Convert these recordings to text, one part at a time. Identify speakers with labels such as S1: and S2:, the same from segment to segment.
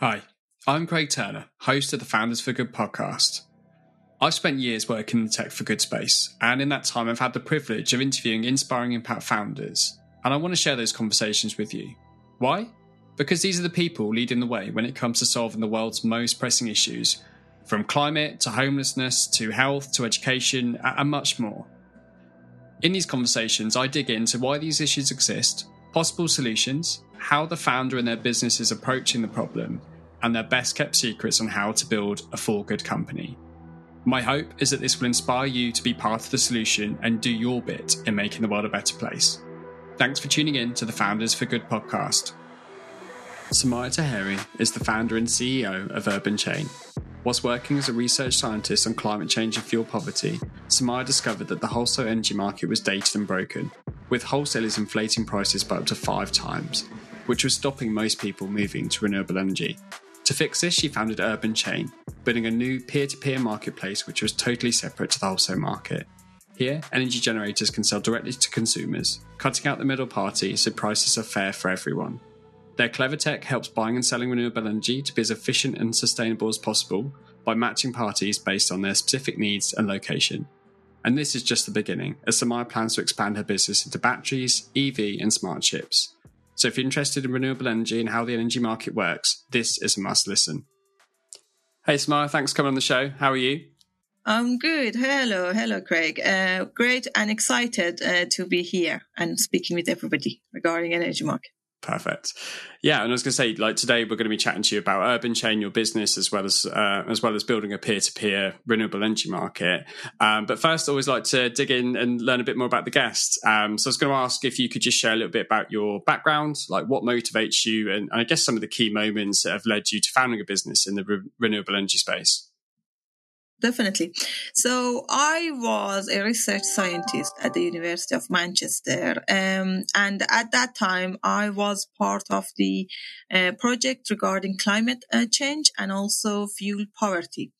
S1: Hi, I'm Craig Turner, host of the Founders for Good podcast. I've spent years working in the tech for good space, and in that time, I've had the privilege of interviewing inspiring impact founders, and I want to share those conversations with you. Why? Because these are the people leading the way when it comes to solving the world's most pressing issues, from climate to homelessness to health to education and much more. In these conversations, I dig into why these issues exist, possible solutions, how the founder and their business is approaching the problem, and their best kept secrets on how to build a for good company. My hope is that this will inspire you to be part of the solution and do your bit in making the world a better place. Thanks for tuning in to the Founders for Good podcast. Somayeh Taheri is the founder and CEO of UrbanChain. Whilst working as a research scientist on climate change and fuel poverty, Somayeh discovered that the wholesale energy market was dated and broken, with wholesalers inflating prices by up to five times, which was stopping most people moving to renewable energy. To fix this, she founded UrbanChain, building a new peer to peer marketplace which was totally separate to the wholesale market. Here, energy generators can sell directly to consumers, cutting out the middle party so prices are fair for everyone. Their clever tech helps buying and selling renewable energy to be as efficient and sustainable as possible by matching parties based on their specific needs and location. And this is just the beginning, as Somayeh plans to expand her business into batteries, EV, and smart chips. So if you're interested in renewable energy and how the energy market works, this is a must listen. Hey, Somayeh, thanks for coming on the show. How are you?
S2: I'm good. Hello, hello, Craig. Uh, great and excited uh, to be here and speaking with everybody regarding energy market.
S1: Perfect. Yeah, and I was going to say, like today, we're going to be chatting to you about UrbanChain, your business, as well as uh, as well as building a peer to peer renewable energy market. Um, but first, I always like to dig in and learn a bit more about the guest. Um, so I was going to ask if you could just share a little bit about your background, like what motivates you, and, and I guess some of the key moments that have led you to founding a business in the re- renewable energy space
S2: definitely. So I was a research scientist at the University of Manchester. Um, and at that time, I was part of the uh, project regarding climate uh, change and also fuel poverty.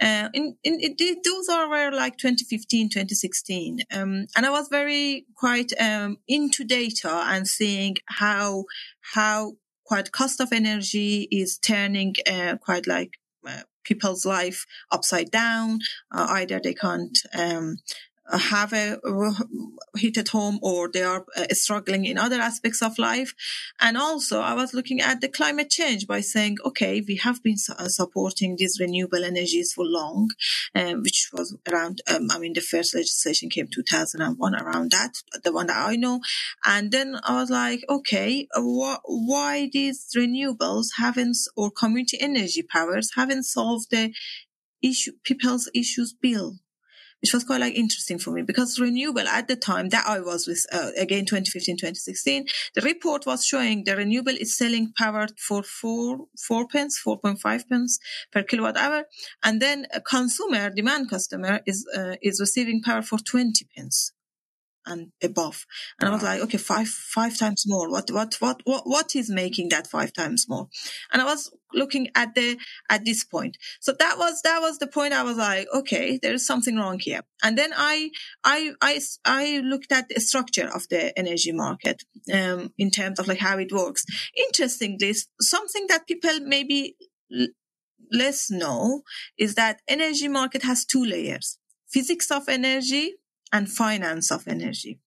S2: Uh, in, in, it, those are were like 2015, 2016. Um, and I was very quite um, into data and seeing how, how quite cost of energy is turning uh, quite like uh, people's life upside down. Uh, either they can't um, have a hit at home or they are uh, struggling in other aspects of life. And also I was looking at the climate change by saying, okay, we have been uh, supporting these renewable energies for long, um, which was around, um, I mean, the first legislation came 2001 around that, the one that I know. And then I was like, okay, wh- why these renewables haven't, or community energy powers haven't solved the issue, people's issues bill? Which was quite like interesting for me because renewable at the time that I was with, uh, again, 2015, 2016, the report was showing the renewable is selling power for four, four pence, 4.5 pence per kilowatt hour. And then a consumer, demand customer is, uh, is receiving power for 20 pence and above. And wow. I was like, okay, five, five times more. What, what, what, what, what is making that five times more? And I was looking at the, at this point. So that was, that was the point. I was like, okay, there is something wrong here. And then I, I, I, I looked at the structure of the energy market, um, in terms of like how it works. Interestingly, something that people maybe less know is that energy market has two layers. Physics of energy and finance of energy.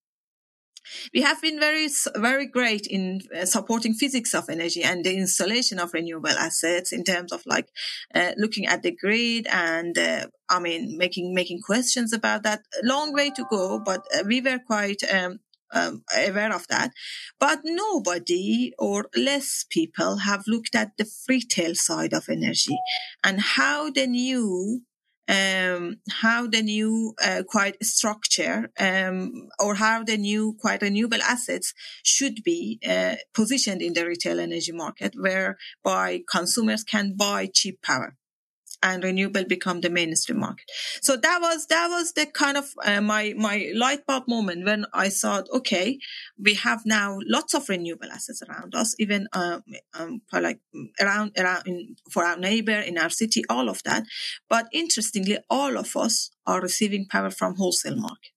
S2: We have been very, very great in uh, supporting physics of energy and the installation of renewable assets in terms of like uh, looking at the grid and uh, I mean making making questions about that. Long way to go, but uh, we were quite um, um, aware of that. But nobody or less people have looked at the retail side of energy and how the new um, how the new uh, quite structure um, or how the new quite renewable assets should be uh, positioned in the retail energy market whereby consumers can buy cheap power and renewable become the mainstream market. So that was that was the kind of uh, my my light bulb moment when I thought, okay, we have now lots of renewable assets around us, even uh, um, for like around around in, for our neighbor in our city, all of that. But interestingly, all of us are receiving power from wholesale market,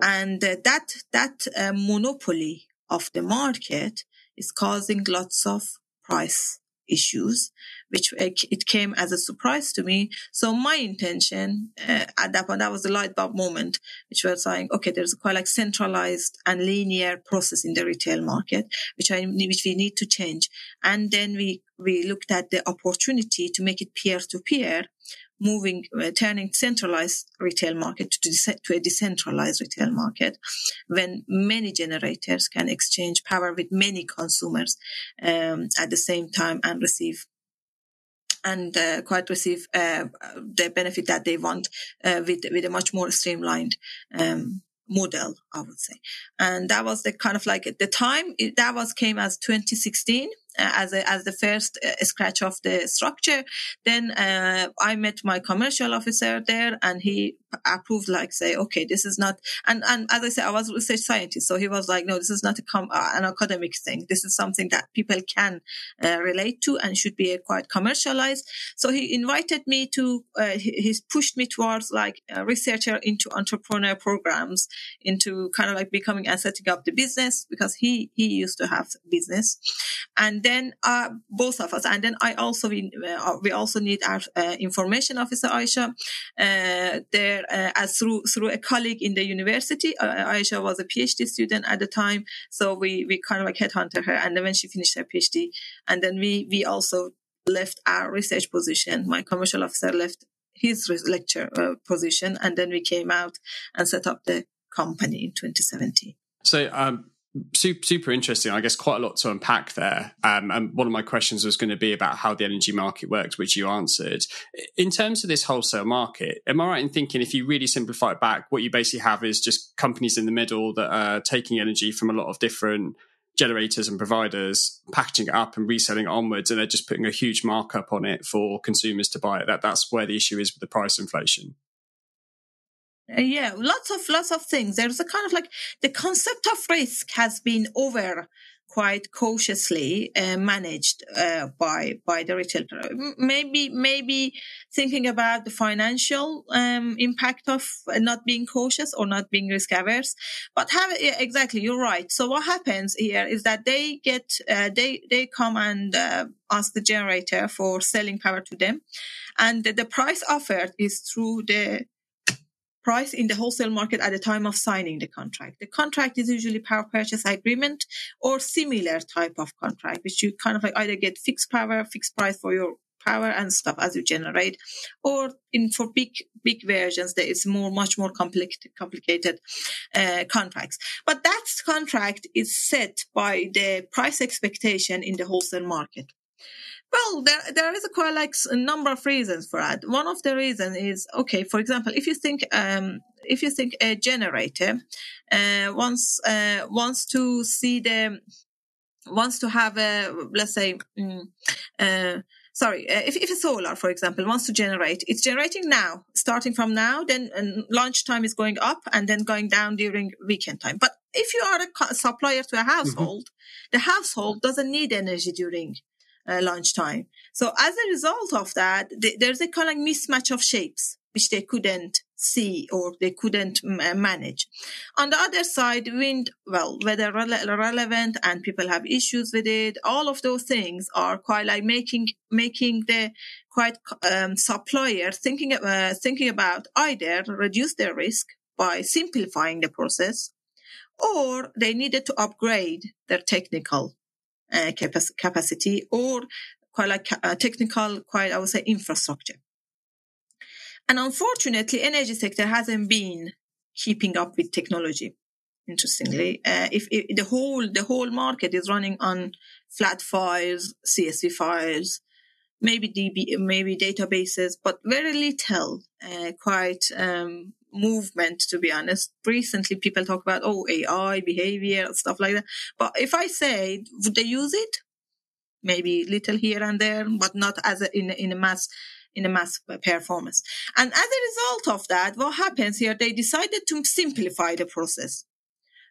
S2: and uh, that that uh, monopoly of the market is causing lots of price issues, which it came as a surprise to me. So my intention uh, at that point, that was the light bulb moment, which was saying, okay, there's quite like centralized and linear process in the retail market, which I which we need to change. And then we we looked at the opportunity to make it peer to peer, moving, uh, turning centralized retail market to, de- to a decentralized retail market when many generators can exchange power with many consumers um, at the same time and receive and uh, quite receive uh, the benefit that they want uh, with with a much more streamlined um, model, I would say. And that was the kind of like the time that was came as 2016 as a, as the first uh, scratch of the structure. Then uh, I met my commercial officer there, and he approved like say, okay, this is not. And and as I said, I was a research scientist, so he was like, no, this is not com- uh, an academic thing. This is something that people can uh, relate to and should be quite commercialized. So he invited me to. Uh, he, he's pushed me towards like a researcher into entrepreneur programs, into kind of like becoming and setting up the business because he he used to have business, and then uh, both of us, and then I also we, uh, we also need our uh, information officer Aisha uh, there uh, as through through a colleague in the university. Uh, Aisha was a PhD student at the time, so we we kind of like headhunted her, and then when she finished her PhD, and then we we also left our research position. My commercial officer left his lecture position, and then we came out and set up the company in 2017.
S1: So um, super, super interesting. I guess quite a lot to unpack there. Um, and one of my questions was going to be about how the energy market works, which you answered. In terms of this wholesale market, am I right in thinking if you really simplify it back, what you basically have is just companies in the middle that are taking energy from a lot of different generators and providers, packaging it up and reselling it onwards, and they're just putting a huge markup on it for consumers to buy it. That that's where the issue is with the price inflation.
S2: Uh, yeah, lots of lots of things. There's a kind of like the concept of risk has been over quite cautiously uh, managed uh, by by the retailer. Maybe maybe thinking about the financial um, impact of not being cautious or not being risk averse. But have exactly, you're right. So what happens here is that they get uh, they they come and uh, ask the generator for selling power to them, and the price offered is through the price in the wholesale market at the time of signing the contract. The contract is usually power purchase agreement or similar type of contract, which you kind of like either get fixed power, fixed price for your power and stuff as you generate, or in for big big versions there is more much more complicated complicated uh, contracts. But that contract is set by the price expectation in the wholesale market. Well, there, there is a quite like a number of reasons for that. One of the reasons is, okay, for example, if you think, um, if you think a generator, uh, wants, uh, wants to see the, wants to have a, let's say, mm, uh, sorry, uh, if, if a solar, for example, wants to generate, it's generating now, starting from now, then launch time is going up and then going down during weekend time. But if you are a supplier to a mm-hmm. household, mm-hmm. the household doesn't need energy during uh, lunchtime. So as a result of that, there's a kind of mismatch of shapes which they couldn't see or they couldn't uh, manage. On the other side, wind, well, weather rele- relevant and people have issues with it. All of those things are quite like making, making the quite, um, supplier thinking, uh, thinking about either reduce their risk by simplifying the process or they needed to upgrade their technical capacity or quite like uh, technical, quite I would say infrastructure. And unfortunately, energy sector hasn't been keeping up with technology. Interestingly, uh, if, if, the whole the whole market is running on flat files, CSV files, maybe DB, maybe databases, but very little, uh, quite um, movement, to be honest. Recently, people talk about, oh, AI, behavior, stuff like that. But if I say, would they use it? Maybe little here and there, but not as a, in, in a mass, in a mass performance. And as a result of that, what happens here? They decided to simplify the process.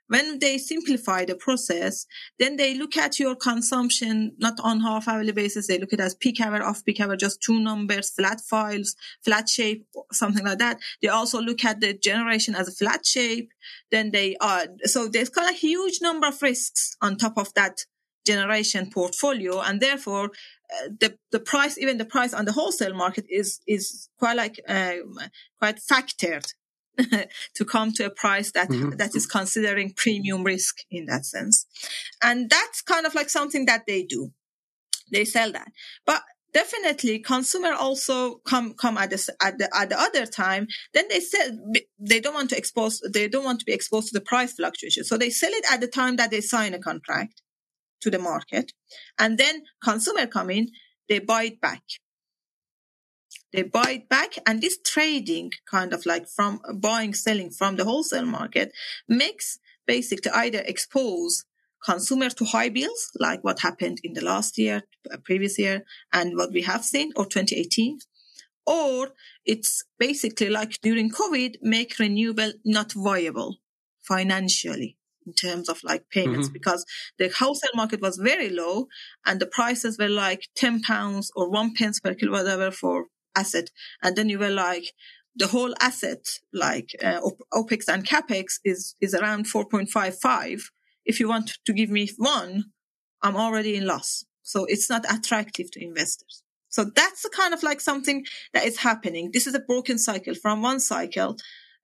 S2: When they simplify the process, then they look at your consumption not on half hourly basis. They look at as peak hour, off peak hour, just two numbers, flat files, flat shape, something like that. They also look at the generation as a flat shape. Then they are, so there's kind of huge number of risks on top of that generation portfolio, and therefore uh, the the price, even the price on the wholesale market, is is quite like uh, quite factored to come to a price that, mm-hmm. that is considering premium risk in that sense. And that's kind of like something that they do. They sell that. But definitely consumer also come come at the at the at the other time then they sell they don't want to expose they don't want to be exposed to the price fluctuation so they sell it at the time that they sign a contract to the market and then consumer come in they buy it back they buy it back and this trading kind of like from buying selling from the wholesale market makes basically either expose consumer to high bills like what happened in the last year uh, previous year and what we have seen or 2018 or it's basically like during covid make renewable not viable financially in terms of like payments mm-hmm. because the wholesale market was very low and the prices were like 10 pounds or one pence per kilowatt hour for asset. And then you were like, the whole asset, like uh, OPEX and CAPEX is, is around 4.55. If you want to give me one, I'm already in loss. So it's not attractive to investors. So that's the kind of like something that is happening. This is a broken cycle from one cycle,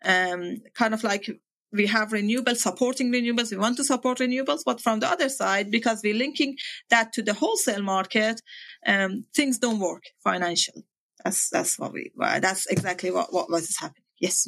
S2: um, kind of like we have renewables supporting renewables. We want to support renewables, but from the other side, because we're linking that to the wholesale market, um, things don't work financially. That's that's what we. That's exactly what what was happening. Yes.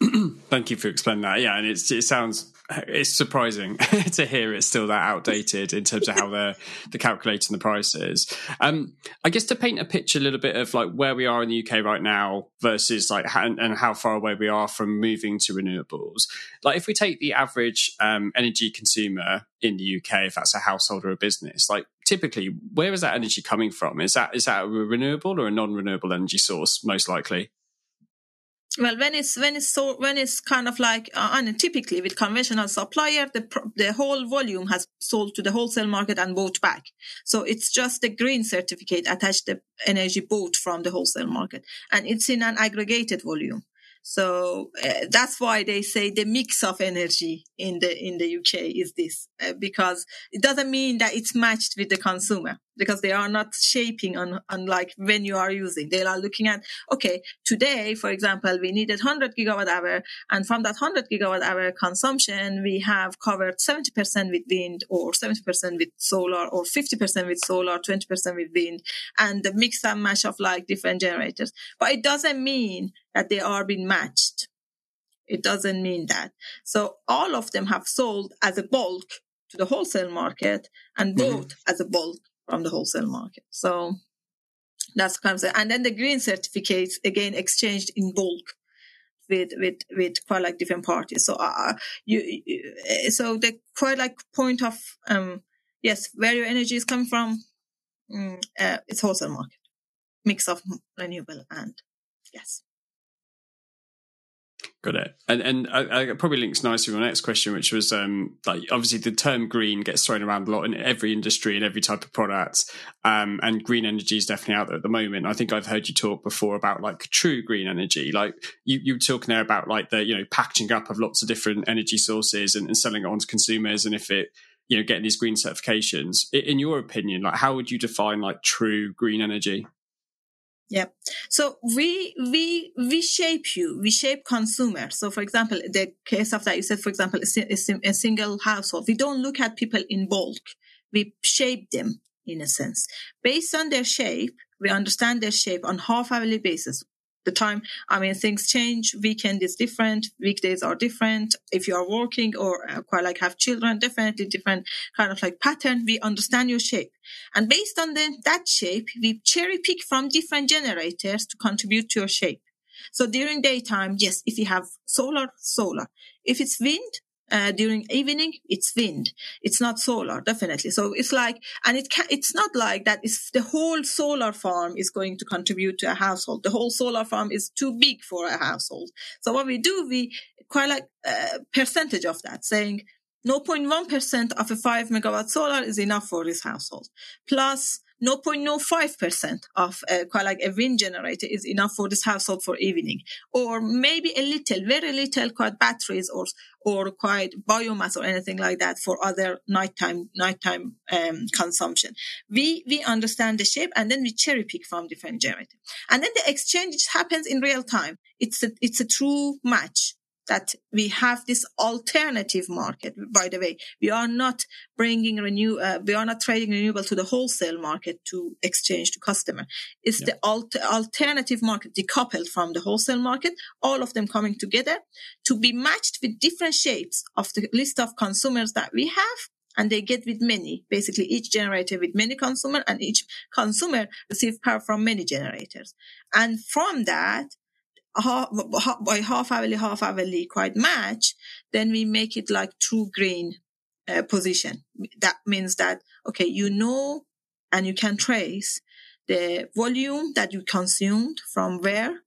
S1: Thank you for explaining that. Yeah, and it's it sounds it's surprising to hear it's still that outdated in terms of how they're they're calculating the prices. Um, I guess to paint a picture a little bit of like where we are in the UK right now versus like how, and how far away we are from moving to renewables. Like if we take the average um, energy consumer in the UK, if that's a household or a business, like typically where is that energy coming from? Is that is that a renewable or a non-renewable energy source most likely?
S2: Well when it's when it's so when it's kind of like uh, and typically with conventional supplier the the whole volume has sold to the wholesale market and bought back. So it's just the green certificate attached the energy bought from the wholesale market. And it's in an aggregated volume so uh, that's why they say the mix of energy in the in the UK is this uh, because it doesn't mean that it's matched with the consumer because they are not shaping on, on like when you are using. They are looking at, okay, today, for example, we needed 100 gigawatt hour. And from that 100 gigawatt hour consumption, we have covered 70% with wind or 70% with solar or 50% with solar, 20% with wind and the mix and match of like different generators. But it doesn't mean that they are being matched. It doesn't mean that. So all of them have sold as a bulk to the wholesale market and mm-hmm. bought mm-hmm. as a bulk from the wholesale market. So that's kind of, and then the green certificates again exchanged in bulk with with with quite like different parties. So uh, you, you so the quite like point of um yes where your energy is coming from, uh, it's wholesale market mix of renewable and yes.
S1: Got it. And and I, I probably links nicely to my next question, which was um, like obviously the term green gets thrown around a lot in every industry and every type of product. Um, and green energy is definitely out there at the moment. I think I've heard you talk before about like true green energy. Like you you were talking there about like the you know packaging up of lots of different energy sources and, and selling it on to consumers, and if it you know getting these green certifications. In your opinion, like how would you define like true green energy?
S2: Yeah. So we we we shape you. We shape consumers. So for example, the case of that you said, for example, a, a single household. We don't look at people in bulk. We shape them in a sense based on their shape. We understand their shape on half hourly basis the time. I mean, things change. Weekend is different. Weekdays are different. If you are working or uh, quite like have children, definitely different kind of like pattern. We understand your shape. And based on the, that shape, we cherry pick from different generators to contribute to your shape. So during daytime, yes, if you have solar, solar. If it's wind, uh, during evening, it's wind. It's not solar, definitely. So it's like, and it can, it's not like that. It's the whole solar farm is going to contribute to a household. The whole solar farm is too big for a household. So what we do, we quite like a percentage of that saying 0.1% of a five megawatt solar is enough for this household. Plus 0.05% of uh, quite like a wind generator is enough for this household for evening. Or maybe a little very little quite batteries or or quite biomass or anything like that for other nighttime nighttime um, consumption. We we understand the shape and then we cherry pick from different generator. And then the exchange happens in real time. It's a it's a true match that we have this alternative market. By the way, we are not bringing renew, uh, we are not trading renewable to the wholesale market to exchange to customer. It's yeah. the alt- alternative market decoupled from the wholesale market, all of them coming together to be matched with different shapes of the list of consumers that we have and they get with many, basically each generator with many consumer and each consumer receive power from many generators. And from that, half, by half hourly, half hourly quite match, then we make it like true green uh, position. That means that, okay, you know, and you can trace the volume that you consumed from where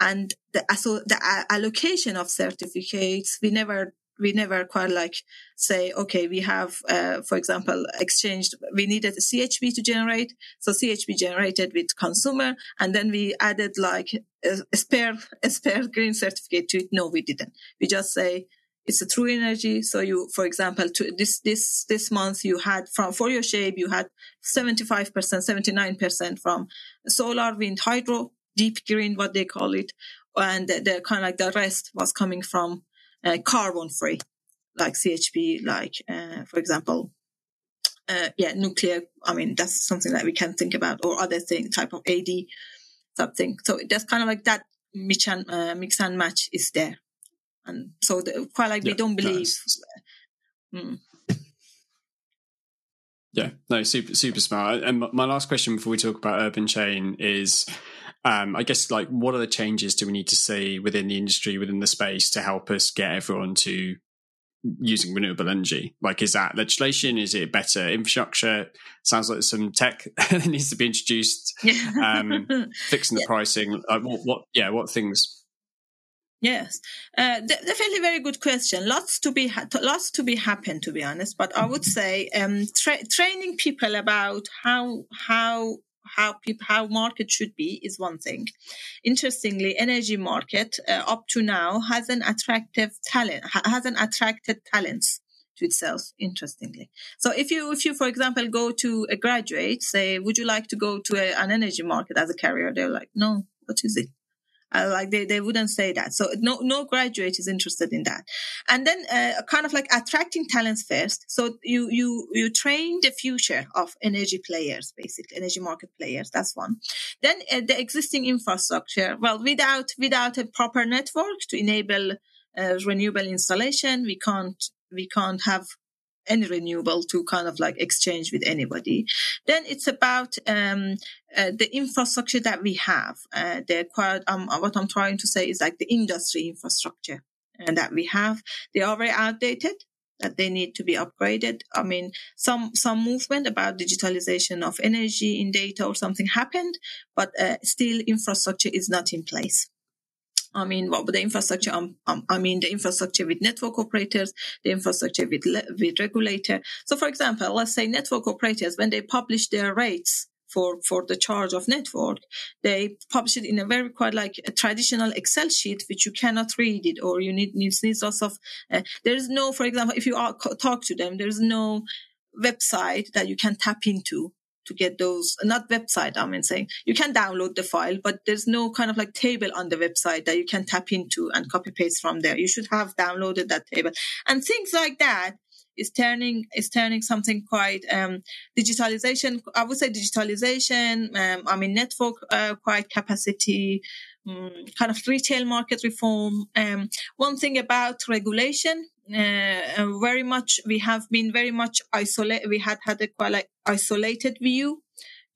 S2: and the, so the allocation of certificates. We never we never quite like say, okay, we have, uh, for example, exchanged, we needed a CHP to generate. So CHP generated with consumer and then we added like a, a spare, a spare green certificate to it. No, we didn't. We just say, it's a true energy. So you, for example, to this, this, this month you had from, for your shape, you had 75%, 79% from solar, wind, hydro, deep green, what they call it. And the, the kind of like the rest was coming from uh, carbon free, like CHP, like, uh, for example, uh, yeah, nuclear. I mean, that's something that we can think about or other thing, type of AD something. So that's kind of like that mix and, uh, mix and match is there. And so the, quite like yeah, we don't believe.
S1: Nice. Mm. Yeah, no, super, super smart. And my last question before we talk about UrbanChain is, um, I guess like what are the changes do we need to see within the industry, within the space to help us get everyone to using renewable energy? Like, is that legislation? Is it better infrastructure? Sounds like some tech that needs to be introduced. Um, fixing the yeah. pricing. Uh, what, what, Yeah, what things?
S2: Yes, uh, definitely very good question. Lots to be ha- lots to be happen, to be honest. But I would say um, tra- training people about how how how people how market should be is one thing. Interestingly energy market uh, up to now has an attractive talent hasn't attracted talents to itself interestingly. So if you if you for example go to a graduate say would you like to go to a, an energy market as a career? They're like no what is it uh, like they, they wouldn't say that. So no, no graduate is interested in that. And then, uh, kind of like attracting talents first. So you, you, you train the future of energy players, basically energy market players. That's one. Then uh, the existing infrastructure. Well, without, without a proper network to enable uh, renewable installation, we can't, we can't have any renewable to kind of like exchange with anybody. Then it's about um, uh, the infrastructure that we have. Uh, the quite, um, what I'm trying to say is like the industry infrastructure uh, that we have. They are very outdated. That they need to be upgraded. I mean, some some movement about digitalization of energy in data or something happened, but uh, still infrastructure is not in place. I mean, what the infrastructure? Um, um, I mean, the infrastructure with network operators, the infrastructure with with regulator. So, for example, let's say network operators when they publish their rates for for the charge of network, they publish it in a very quite like a traditional Excel sheet, which you cannot read it, or you need needs needs lots of. Uh, there is no, for example, if you are, talk to them, there is no website that you can tap into to get those not website i mean saying you can download the file but there's no kind of like table on the website that you can tap into and copy paste from there. You should have downloaded that table. And things like that is turning is turning something quite um, digitalization i would say digitalization um, i mean network uh, quite capacity um, kind of retail market reform. Um, one thing about regulation very much we have been very much isolated we had had a quite like isolated view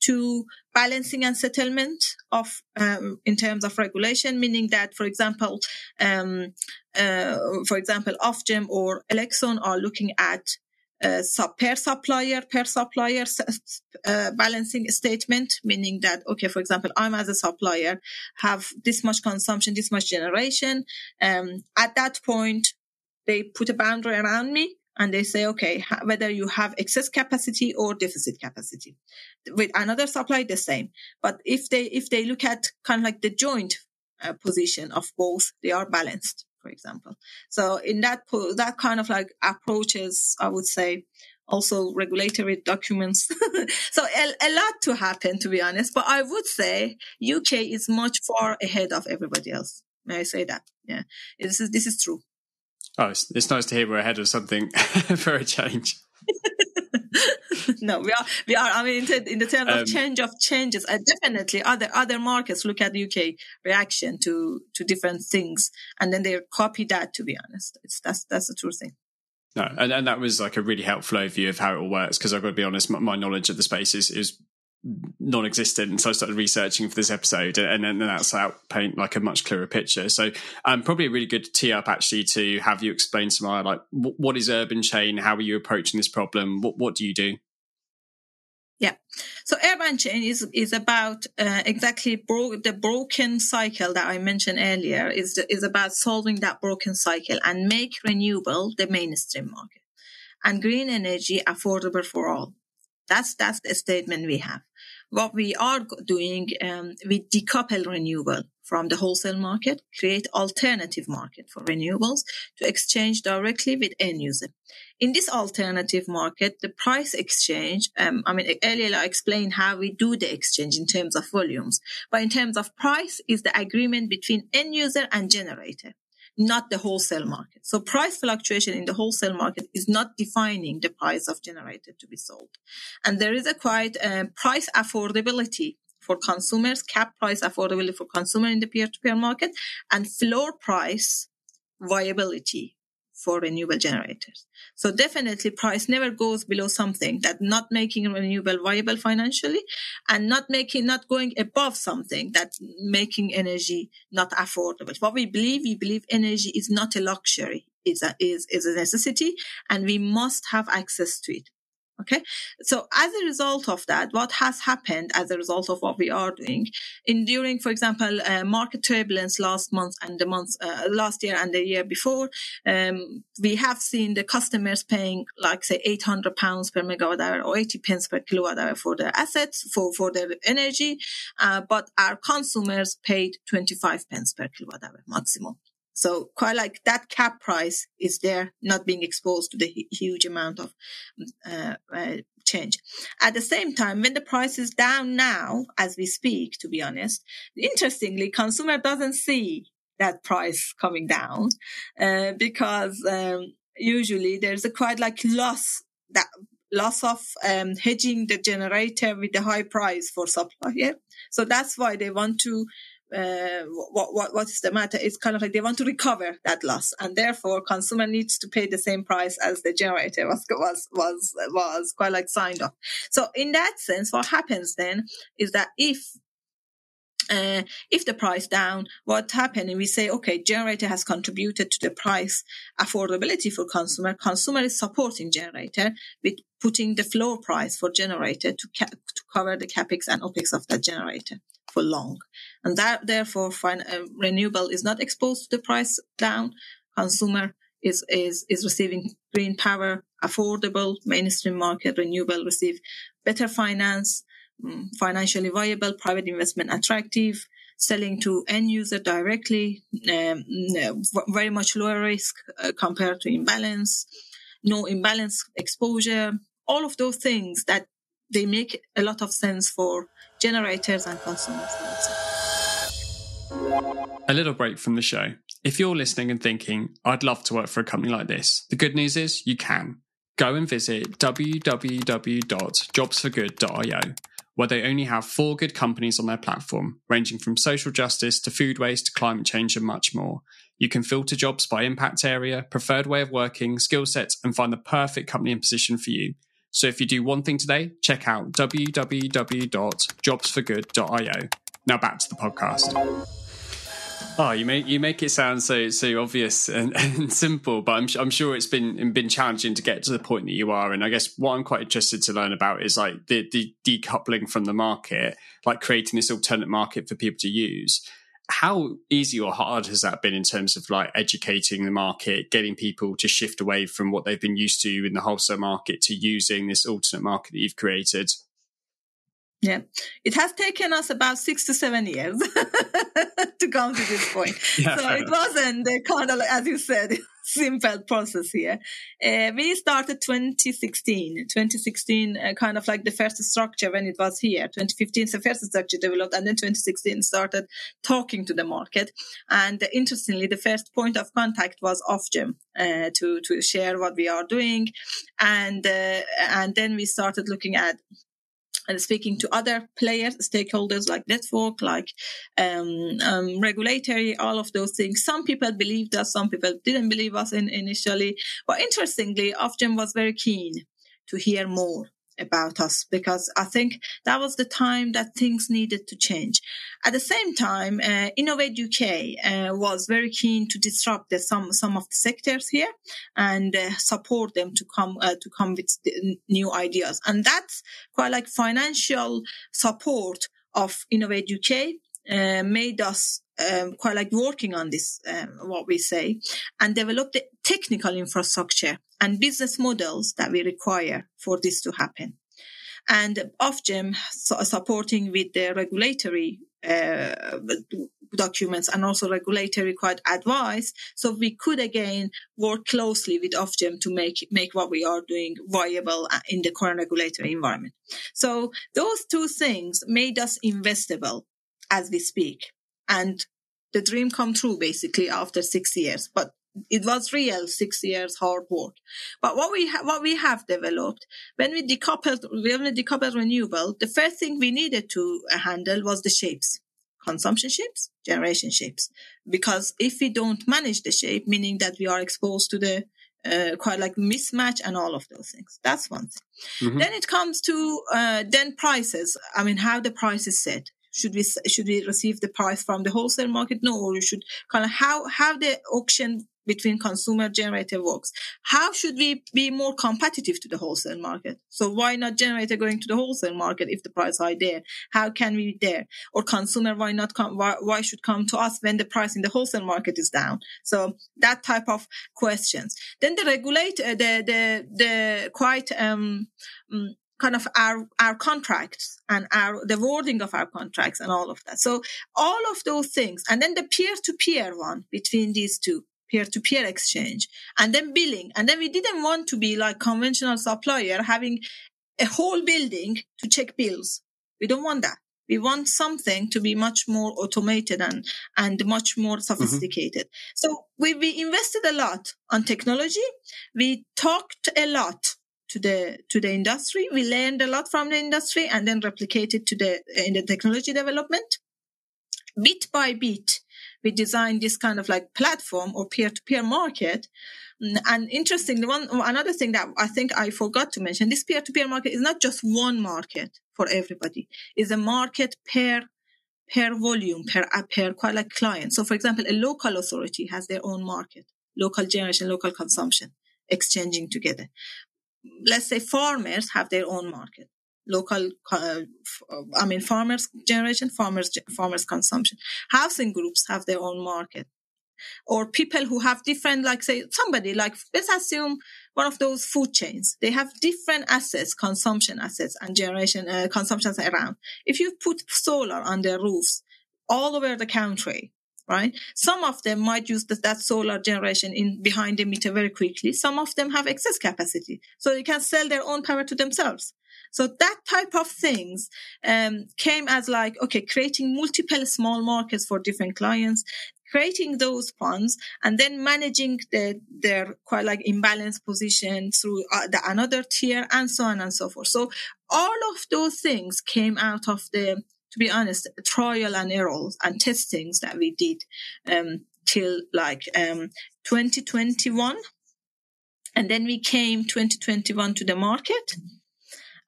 S2: to balancing and settlement of um, in terms of regulation meaning that for example um, uh, for example ofgem or elexon are looking at uh, sub per supplier per supplier uh, balancing statement meaning that okay for example i'm as a supplier have this much consumption this much generation. Um, at that point they put a boundary around me and they say, okay, whether you have excess capacity or deficit capacity. With another supply, the same. But if they if they look at kind of like the joint uh, position of both, they are balanced, for example. So in that that kind of like approaches, I would say, also regulatory documents. so a, a, lot to happen, to be honest. But I would say UK is much far ahead of everybody else. May I say that? Yeah, this is this is true.
S1: Oh, it's, it's nice to hear we're ahead of something for a change.
S2: no, we are. We are. I mean, in, in the terms um, of change of changes, uh, definitely other other markets look at the UK reaction to to different things, and then they copy that. To be honest, it's that's that's the true thing.
S1: No, and, and that was like a really helpful overview of how it all works. Because I've got to be honest, my, my knowledge of the space is, is non-existent. So i started researching for this episode and then that's out paint like a much clearer picture. So um probably a really good tee up actually to have you explain more like what is UrbanChain? How are you approaching this problem? What what do you do?
S2: Yeah. So UrbanChain is is about uh, exactly bro- the broken cycle that i mentioned earlier is is about solving that broken cycle and make renewable the mainstream market and green energy affordable for all that's that's the statement we have. What we are doing, um, we decouple renewable from the wholesale market, create alternative market for renewables to exchange directly with end user. In this alternative market, the price exchange, um, I mean, earlier I explained how we do the exchange in terms of volumes, but in terms of price is the agreement between end user and generator not the wholesale market. So price fluctuation in the wholesale market is not defining the price of generator to be sold. And there is a quite uh, price affordability for consumers, cap price affordability for consumer in the peer-to-peer market and floor price viability for renewable generators. So definitely price never goes below something that not making renewable viable financially and not making, not going above something that making energy not affordable. What we believe, we believe energy is not a luxury. It's a, is, is a necessity and we must have access to it. Okay. So as a result of that, what has happened as a result of what we are doing in during, for example, uh, market turbulence last month and the month, uh, last year and the year before, um, we have seen the customers paying like say 800 pounds per megawatt hour or 80 pence per kilowatt hour for their assets, for, for their energy. Uh, but our consumers paid 25 pence per kilowatt hour maximum. So quite like that cap price is there, not being exposed to the huge amount of uh, uh, change. At the same time, when the price is down now, as we speak, to be honest, interestingly, consumer doesn't see that price coming down uh, because um, usually there's a quite like loss that loss of um, hedging the generator with the high price for supplier. So that's why they want to uh, what, what what is the matter? It's kind of like they want to recover that loss, and therefore consumer needs to pay the same price as the generator was was was was quite like signed off. So in that sense, what happens then is that if uh, if the price down, what happened? And we say, okay, generator has contributed to the price affordability for consumer. Consumer is supporting generator with putting the floor price for generator to, ca- to cover the capex and opex of that generator for long. And that therefore fin- uh, renewable is not exposed to the price down. Consumer is, is, is receiving green power, affordable mainstream market, renewable receive better finance, financially viable, private investment attractive, selling to end user directly, um, very much lower risk uh, compared to imbalance, no imbalance exposure, all of those things that they make a lot of sense for generators and consumers.
S1: A little break from the show. If you're listening and thinking, I'd love to work for a company like this, the good news is you can. Go and visit www.jobsforgood.io, where they only have for good companies on their platform, ranging from social justice to food waste to climate change and much more. You can filter jobs by impact area, preferred way of working, skill sets, and find the perfect company and position for you. So if you do one thing today, check out www.jobsforgood.io. Now back to the podcast. Oh, you make you make it sound so so obvious and, and simple, but I'm I'm sure it's been been challenging to get to the point that you are. And I guess what I'm quite interested to learn about is like the, the decoupling from the market, like creating this alternate market for people to use. how easy or hard has that been in terms of like educating the market, getting people to shift away from what they've been used to in the wholesale market to using this alternate market that you've created?
S2: Yeah, it has taken us about six to seven years to come to this point. Yeah, so it wasn't the kind of, as you said, simple process here. Uh, we started 2016. 2016, uh, kind of like the first structure when it was here. 2015, the first structure developed, and then 2016 started talking to the market. And uh, interestingly, the first point of contact was Ofgem uh, to to share what we are doing, and uh, and then we started looking at and speaking to other players, stakeholders like network, like um, um, regulatory, all of those things. Some people believed us, some people didn't believe us in, initially. But interestingly, Ofgem was very keen to hear more about us because I think that was the time that things needed to change. At the same time, uh, Innovate UK uh, was very keen to disrupt the, some some of the sectors here and uh, support them to come uh, to come with new ideas, and that's quite like financial support of Innovate UK uh, made us um, quite like working on this, um, what we say, and develop the technical infrastructure and business models that we require for this to happen. And Ofgem so supporting with the regulatory uh, documents and also regulatory required advice. So we could again work closely with Ofgem to make make what we are doing viable uh, in the current regulatory environment. So those two things made us investable as we speak. And the dream come true basically after six years. But it was real six years hard work. But what we ha- what we have developed when we decoupled when we decoupled renewable, the first thing we needed to handle was the shapes, consumption shapes, generation shapes. Because if we don't manage the shape, meaning that we are exposed to the uh, quite like mismatch and all of those things. That's one thing. Mm-hmm. Then it comes to uh, then prices. I mean, how the price is set should we should we receive the price from the wholesale market? No or you should kind of how how the auction between consumer generator works. How should we be more competitive to the wholesale market? So why not generator going to the wholesale market if the price high there? How can we be there? Or consumer why not come why, why should come to us when the price in the wholesale market is down? So that type of questions. Then the regulator uh, the the the quite um, um kind of our our contracts and our the wording of our contracts and all of that. So all of those things and then the peer-to-peer one between these two peer-to-peer exchange and then billing. And then we didn't want to be like conventional supplier having a whole building to check bills. We don't want that. We want something to be much more automated and and much more sophisticated. Mm-hmm. so we, we invested a lot on technology. We talked a lot to the to the industry. We learned a lot from the industry and then replicated to the in the technology development. Bit by bit, we designed this kind of like platform or peer-to-peer market. Mm, and interestingly, one another thing that I think I forgot to mention: this peer-to-peer market is not just one market for everybody. It's a market per per volume, per uh, per quite like client. So, for example, a local authority has their own market, local generation, local consumption exchanging together let's say farmers have their own market. Local uh, i mean farmers generation farmers farmers consumption. Housing groups have their own market. Or people who have different like say somebody like let's assume one of those food chains. They have different assets consumption assets and generation uh, consumptions around. If you put solar on their roofs all over the country right? Some of them might use the, that solar generation in behind the meter very quickly. Some of them have excess capacity, so they can sell their own power to themselves. So that type of things um, came as like okay, creating multiple small markets for different clients, creating those funds, and then managing the, their quite like imbalanced position through uh, the another tier, and so on and so forth. So all of those things came out of the to be honest, trial and errors and testings that we did um, till like um, 2021. And then we came 2021 to the market.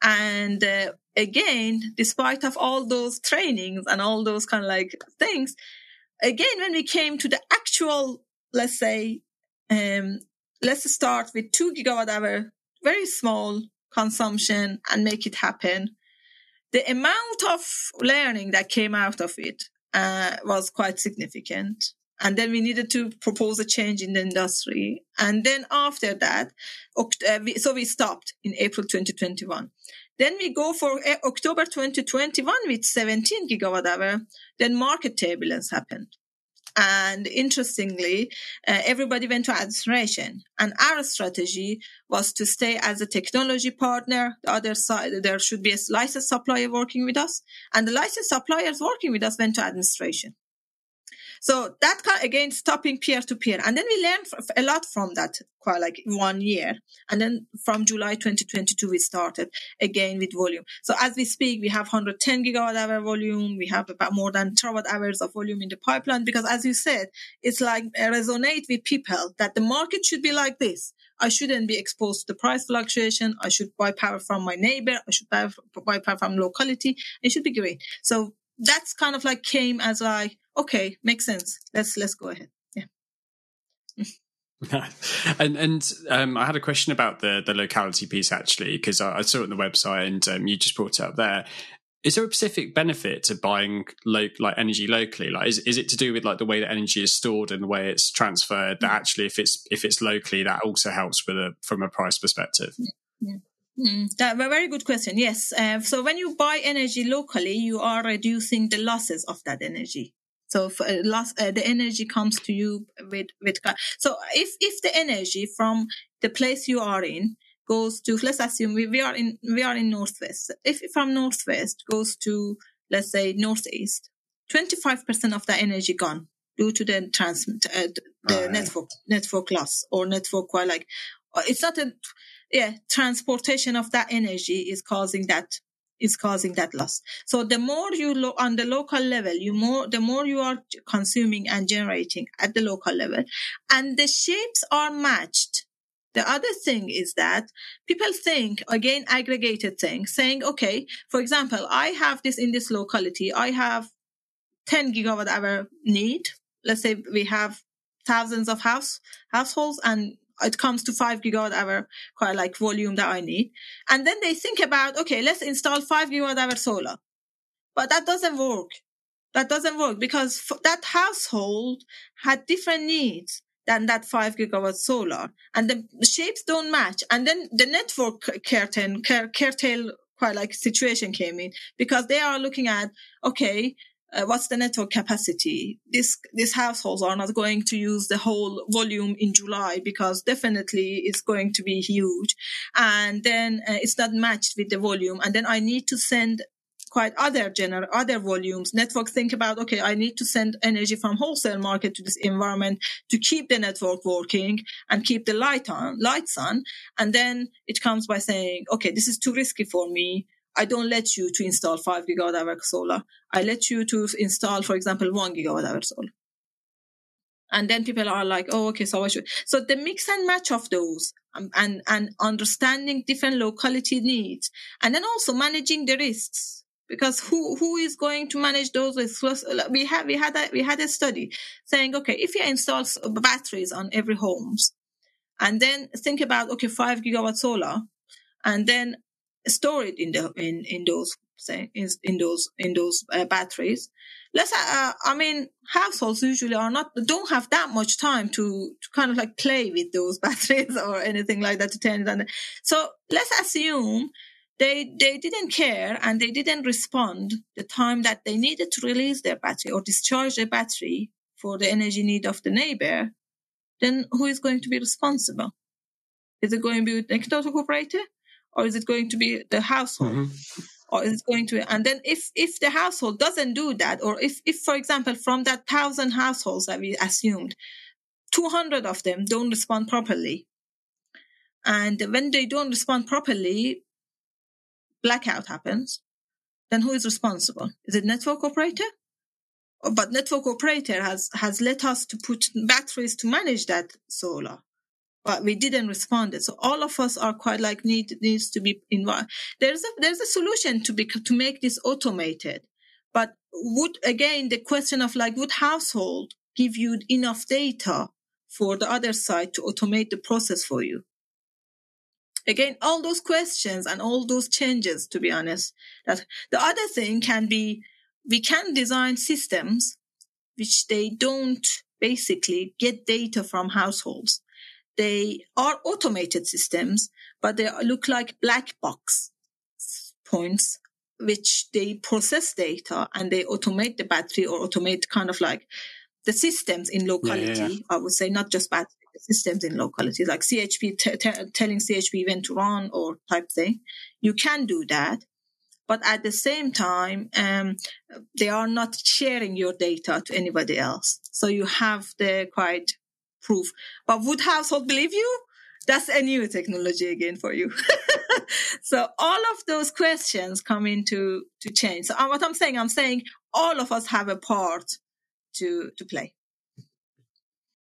S2: And uh, again, despite of all those trainings and all those kind of like things, again, when we came to the actual, let's say, um, let's start with two gigawatt hour, very small consumption and make it happen the amount of learning that came out of it uh, was quite significant. And then we needed to propose a change in the industry. And then after that, uh, so we stopped in April 2021. Then we go for uh, October 2021 with 17 gigawatt hour. Then market turbulence happened. And interestingly, uh, everybody went to administration. And our strategy was to stay as a technology partner. The other side, there should be a licensed supplier working with us. And the licensed suppliers working with us went to administration. So that again stopping peer to peer, and then we learned a lot from that, quite like one year, and then from July 2022 we started again with volume. So as we speak, we have 110 gigawatt hour volume. We have about more than terawatt hours of volume in the pipeline because, as you said, it's like uh, resonate with people that the market should be like this. I shouldn't be exposed to the price fluctuation. I should buy power from my neighbor. I should buy, buy power from locality. It should be great. So that's kind of like came as like okay, makes sense. Let's let's go ahead. Yeah.
S1: and and um, I had a question about the the locality piece actually because I, I, saw it on the website and um, you just brought it up there. Is there a specific benefit to buying lo- like energy locally? Like, is is it to do with like the way that energy is stored and the way it's transferred? That mm. actually, if it's if it's locally, that also helps with a from a price perspective.
S2: Yeah. Mm, that a very good question. Yes. Uh, so when you buy energy locally, you are reducing the losses of that energy. So for, uh, loss, uh, the energy comes to you with, with, so if, if the energy from the place you are in goes to, let's assume we, we are in, we are in Northwest. If from Northwest goes to, let's say, Northeast, 25% of that energy gone due to the transmit, uh, the right. network, network loss or network, like, uh, it's not a, yeah, transportation of that energy is causing that is causing that loss. So the more you lo- on the local level, you more the more you are consuming and generating at the local level, and the shapes are matched. The other thing is that people think again aggregated thing, saying, okay, for example, I have this in this locality, I have 10 gigawatt hour need. Let's say we have thousands of house households and it comes to five gigawatt hour quite like volume that I need. And then they think about, okay, let's install five gigawatt hour solar. But that doesn't work. That doesn't work because that household had different needs than that five gigawatt solar and the shapes don't match. And then the network curtain, curtail quite like situation came in because they are looking at, okay, uh, what's the network capacity? This, these households are not going to use the whole volume in July because definitely it's going to be huge. And then uh, it's not matched with the volume. And then I need to send quite other general, other volumes. Network think about, okay, I need to send energy from wholesale market to this environment to keep the network working and keep the light on, lights on. And then it comes by saying, okay, this is too risky for me. I don't let you to install five gigawatt hour solar. I let you to install, for example, one gigawatt hour solar. And then people are like, oh, okay, so I should. So the mix and match of those um, and, and understanding different locality needs and then also managing the risks because who, who is going to manage those risks? We have, we had a, we had a study saying, okay, if you install batteries on every homes and then think about, okay, five gigawatt solar and then store it in the in in those say in, in those in those uh, batteries. Let's uh, i mean households usually are not don't have that much time to, to kind of like play with those batteries or anything like that to turn it on. So let's assume they they didn't care and they didn't respond the time that they needed to release their battery or discharge their battery for the energy need of the neighbor then who is going to be responsible? Is it going to be the network operator or is it going to be the household? Mm-hmm. Or is it going to, and then if, if the household doesn't do that, or if, if, for example, from that thousand households that we assumed, 200 of them don't respond properly. And when they don't respond properly, blackout happens. Then who is responsible? Is it network operator? But network operator has, has let us to put batteries to manage that solar but we didn't respond. So all of us are quite like need needs to be involved. There's a there's a solution to be to make this automated, but would again the question of like would household give you enough data for the other side to automate the process for you? Again, all those questions and all those changes, to be honest, that the other thing can be we can design systems which they don't basically get data from households. They are automated systems, but they look like black box points, which they process data and they automate the battery or automate kind of like the systems in locality. Yeah, yeah, yeah. I would say not just battery systems in locality, like CHP t- t- telling CHP when to run or type thing. You can do that, but at the same time, um, they are not sharing your data to anybody else. So you have the quite proof. But would household believe you? That's a new technology again for you. so all of those questions come into to change. So uh, what I'm saying, I'm saying all of us have a part to to play.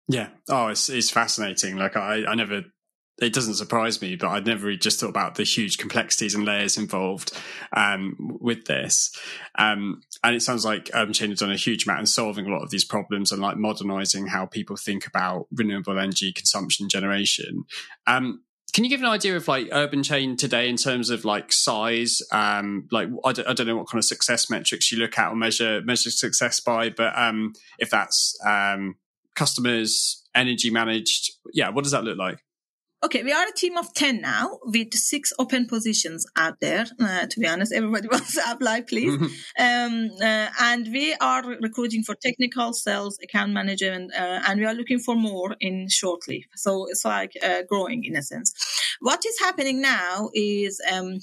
S1: Yeah. Oh, it's it's fascinating. Like I, I never it doesn't surprise me, but I'd never just thought about the huge complexities and layers involved um, with this. Um, and it sounds like UrbanChain has done a huge amount in solving a lot of these problems and like modernizing how people think about renewable energy consumption generation. Um, can you give an idea of like UrbanChain today in terms of like size um like I don't, I don't know what kind of success metrics you look at or measure measure success by but um if that's um customers energy managed yeah what does that look like
S2: Okay, we are a team of 10 now with six open positions out there. Uh, to be honest, everybody wants to apply, please. um, uh, and we are recruiting for technical sales, account management, uh, and we are looking for more in shortly. So it's like uh, growing in a sense. What is happening now is um,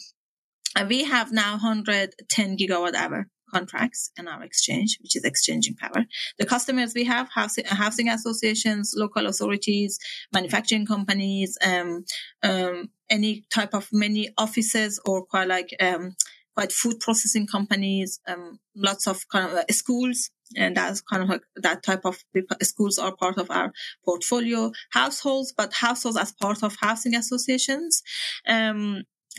S2: we have now 110 gigawatt hour contracts in our exchange, which is exchanging power. The customers we have, housing, housing associations, local authorities, manufacturing companies, um, um, any type of many offices or quite like, um, quite food processing companies, um, lots of kind of uh, schools. And that's kind of like that type of schools are part of our portfolio. Households, but households as part of housing associations.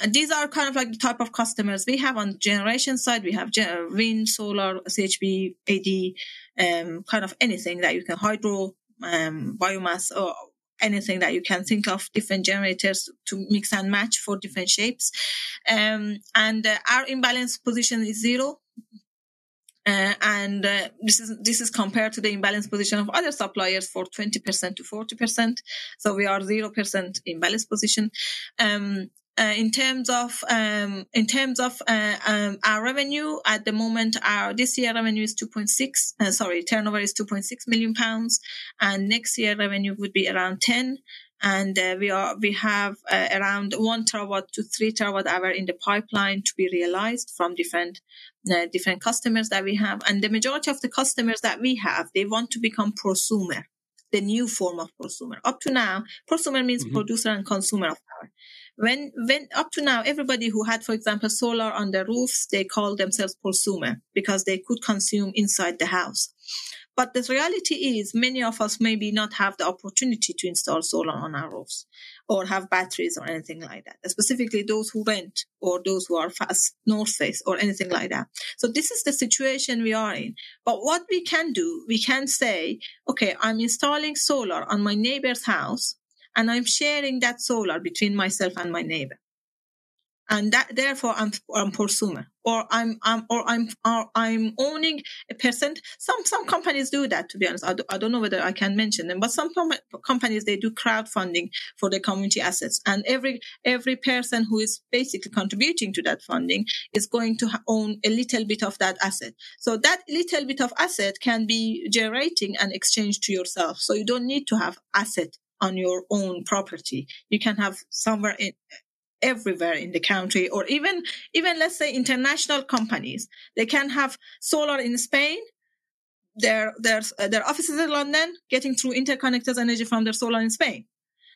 S2: These are kind of like the type of customers we have on generation side. We have wind, solar, CHP, AD, um, kind of anything that you can hydro, um, biomass, or anything that you can think of different generators to mix and match for different shapes. Um, and uh, our imbalance position is zero. Uh, and uh, this is this is compared to the imbalance position of other suppliers for 20% to 40%. So we are 0% imbalance position. Um, uh, in terms of um, in terms of uh, um, our revenue at the moment, our this year revenue is 2.6. Uh, sorry, turnover is 2.6 million pounds, and next year revenue would be around 10. And uh, we are we have uh, around one terawatt to three terawatt hour in the pipeline to be realized from different uh, different customers that we have. And the majority of the customers that we have, they want to become prosumer the new form of prosumer. Up to now, prosumer means mm-hmm. producer and consumer of power. When, when up to now, everybody who had, for example, solar on their roofs, they called themselves prosumer because they could consume inside the house. But the reality is many of us maybe not have the opportunity to install solar on our roofs or have batteries or anything like that. Specifically those who rent or those who are fast north face or anything like that. So this is the situation we are in. But what we can do, we can say, okay, I'm installing solar on my neighbor's house and I'm sharing that solar between myself and my neighbor. And that, therefore, I'm, I'm prosumer, or I'm, I'm, or I'm, or I'm owning a percent. Some, some companies do that, to be honest. I, do, I don't know whether I can mention them, but some com- companies, they do crowdfunding for the community assets. And every, every person who is basically contributing to that funding is going to own a little bit of that asset. So that little bit of asset can be generating an exchange to yourself. So you don't need to have asset on your own property. You can have somewhere in, everywhere in the country or even, even let's say international companies. They can have solar in Spain. Their, their, their offices in London getting through interconnectors energy from their solar in Spain.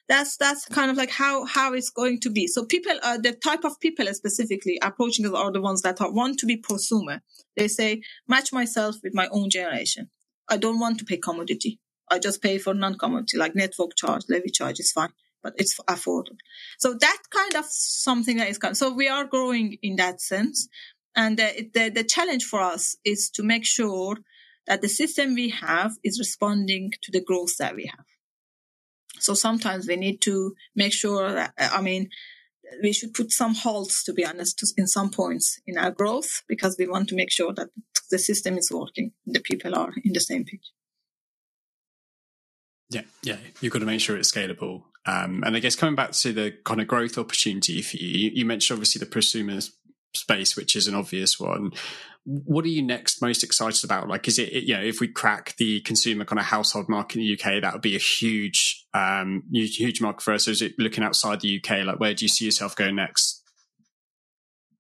S2: That's, that's kind of like how, how it's going to be. So people, are the type of people specifically approaching are the ones that are, want to be prosumer. They say, match myself with my own generation. I don't want to pay commodity. I just pay for non-commodity like network charge, levy charge is fine, but it's affordable. So that kind of something that is coming. So we are growing in that sense. And the, the, the challenge for us is to make sure that the system we have is responding to the growth that we have. So sometimes we need to make sure that, I mean, we should put some halts, to be honest, in some points in our growth because we want to make sure that the system is working. The people are in the same page.
S1: Yeah, yeah, you've got to make sure it's scalable. Um, and I guess coming back to the kind of growth opportunity for you, you mentioned obviously the prosumer space, which is an obvious one. What are you next most excited about? Like, is it, you know, if we crack the consumer kind of household market in the UK, that would be a huge, um, huge, huge market for us. So is it looking outside the UK? Like, where do you see yourself going next?